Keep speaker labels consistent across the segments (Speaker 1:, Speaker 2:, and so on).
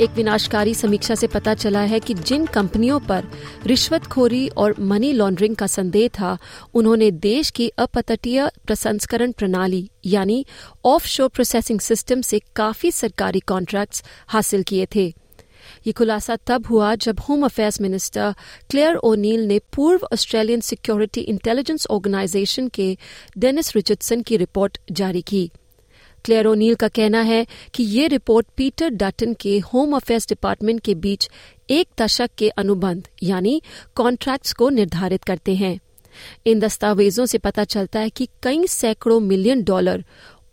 Speaker 1: एक विनाशकारी समीक्षा से पता चला है कि जिन कंपनियों पर रिश्वतखोरी और मनी लॉन्ड्रिंग का संदेह था, उन्होंने देश की अपतटीय प्रसंस्करण प्रणाली, यानी ऑफ़ शोर प्रोसेसिंग सिस्टम से काफ़ी सरकारी कॉन्ट्रैक्ट्स हासिल किए थे। ये खुलासा तब हुआ जब home affairs minister Clare O'Neil ने पूर्व ऑस्ट्रेलियन सिक्योरिटी इंटेलिजेंस ऑर्गेनाइजेशन के डेनिस रिचर्डसन की रिपोर्ट जारी की। क्लेयर ओनील का कहना है कि ये रिपोर्ट पीटर डटन के होम अफेयर्स डिपार्टमेंट के बीच एक दशक के अनुबंध, यानी कॉन्ट्रैक्ट्स को निर्धारित करते हैं। इन दस्तावेजों से पता चलता है कि कई सैकड़ों मिलियन डॉलर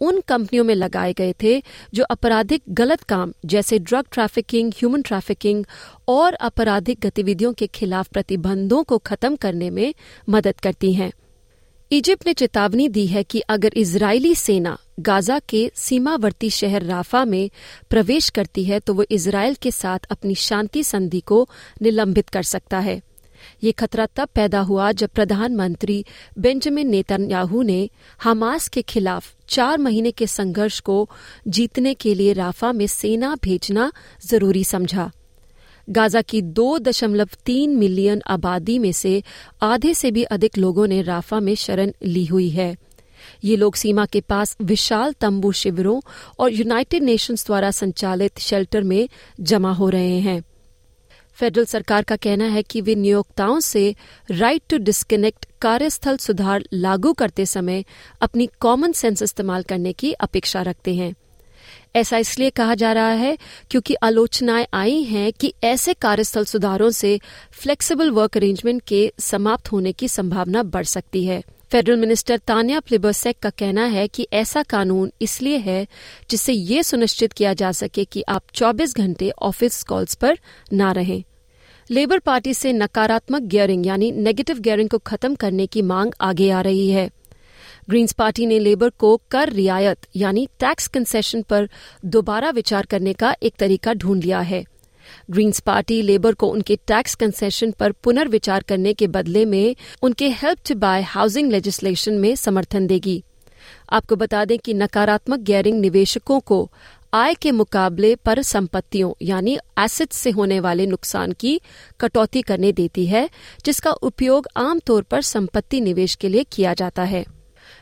Speaker 1: उन कंपनियों में लगाए गए थे जो आपराधिक गलत काम, जैसे ड्रग ट्रैफिकिंग ह्यूमन ट्रैफिकिंग और आपराधिक गतिविधियों के खिलाफ प्रतिबंधों को खत्म करने में मदद करती हैं। इजिप्ट ने चेतावनी दी है कि अगर इजरायली सेना गाजा के सीमावर्ती शहर राफा में प्रवेश करती है तो वो इसराइल के साथ अपनी शांति संधि को निलंबित कर सकता है। ये खतरा तब पैदा हुआ जब प्रधानमंत्री बेंजामिन नेतन्याहू ने हमास के खिलाफ चार महीने के संघर्ष को जीतने के लिए राफा में सेना भेजना ज़रूरी समझा। गाजा की दो दशमलव तीन मिलियन आबादी में से आधे से भी अधिक लोगों ने राफा में शरण ली हुई है। ये लोग सीमा के पास विशाल तंबू शिविरों और यूनाइटेड नेशंस द्वारा संचालित शेल्टर में जमा हो रहे हैं। फेडरल सरकार का कहना है कि वे नियोक्ताओं से राइट टू डिस्कनेक्ट कार्यस्थल सुधार लागू करते समय अपनी कॉमन सेंस इस्तेमाल करने की अपेक्षा रखते हैं। ऐसा इसलिए कहा जा रहा है क्योंकि आलोचनाएँ आई हैं कि ऐसे कार्यस्थल सुधारों से फ्लेक्सिबल वर्क अरेंजमेंट के समाप्त होने की संभावना बढ़ सकती है। फेडरल मिनिस्टर तानिया प्लिबरसेक का कहना है कि ऐसा कानून इसलिए है जिससे ये सुनिश्चित किया जा सके कि आप 24 घंटे ऑफ़िस कॉल्स पर ना रहें। लेबर पार्टी से नकारात्मक गियरिंग यानी नेगेटिव गियरिंग को खत्म करने की मांग आगे आ रही है। ग्रीन्स पार्टी ने लेबर को कर रियायत, यानी टैक्स कंसेशन पर दोबारा विचार करने का एक तरीका ढूंढ लिया है। ग्रीन्स पार्टी लेबर को उनके टैक्स कंसेशन पर पुनर्विचार करने के बदले में उनके help to buy housing legislation में समर्थन देगी। आपको बता दें कि नकारात्मक गैरिंग निवेशकों को आय के मुकाबले पर संपत्तियों, यानी एसेट से होने वाले नुकसान की कटौती करने देती है, जिसका उपयोग आमतौर पर संपत्ति निवेश के लिए किया जाता है।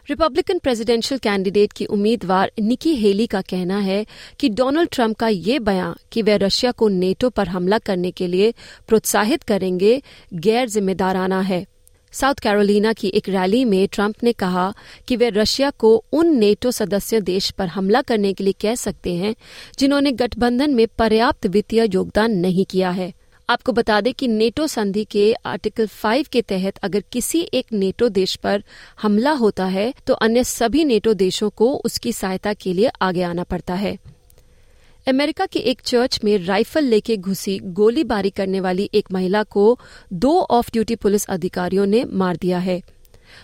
Speaker 1: रिपब्लिकन प्रेसिडेंशियल कैंडिडेट की उम्मीदवार निकी हेली का कहना है कि डोनाल्ड ट्रंप का ये बयान कि वे रशिया को नेटो पर हमला करने के लिए प्रोत्साहित करेंगे गैर जिम्मेदाराना है। साउथ कैरोलिना की एक रैली में ट्रंप ने कहा कि वे रशिया को उन नेटो सदस्य देश पर हमला करने के लिए कह सकते हैं जिन्होंने गठबंधन में पर्याप्त वित्तीय योगदान नहीं किया है। आपको बता दें कि नेटो संधि के आर्टिकल 5 के तहत अगर किसी एक नेटो देश पर हमला होता है तो अन्य सभी नेटो देशों को उसकी सहायता के लिए आगे आना पड़ता है। अमेरिका के एक चर्च में राइफल लेके घुसी गोलीबारी करने वाली एक महिला को दो ऑफ़ ड्यूटी पुलिस अधिकारियों ने मार दिया है।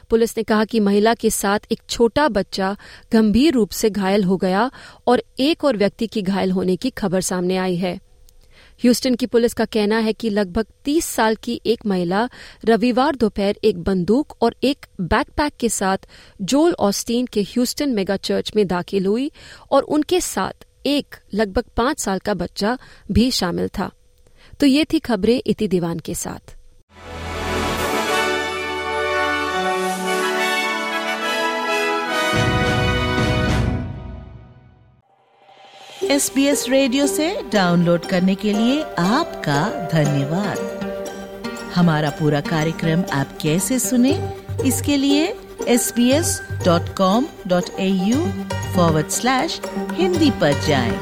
Speaker 1: पुलिस ने कहा कि महिला के साथ एक छोटा बच्चा गंभीर रूप से घायल हो गया और एक और व्यक्ति की घायल होने की खबर सामने आई है। ह्यूस्टन की पुलिस का कहना है कि लगभग 30 साल की एक महिला रविवार दोपहर एक बंदूक और एक बैकपैक के साथ जोल ऑस्टीन के ह्यूस्टन मेगा चर्च में दाखिल हुई और उनके साथ एक लगभग पाँच साल का बच्चा भी शामिल था। तो ये थी खबरें इति दीवान के साथ।
Speaker 2: एस बी एस रेडियो से डाउनलोड करने के लिए आपका धन्यवाद हमारा पूरा कार्यक्रम आप कैसे सुने, इसके लिए S B S dot com dot A U forward slash Hindi पर जाएँ।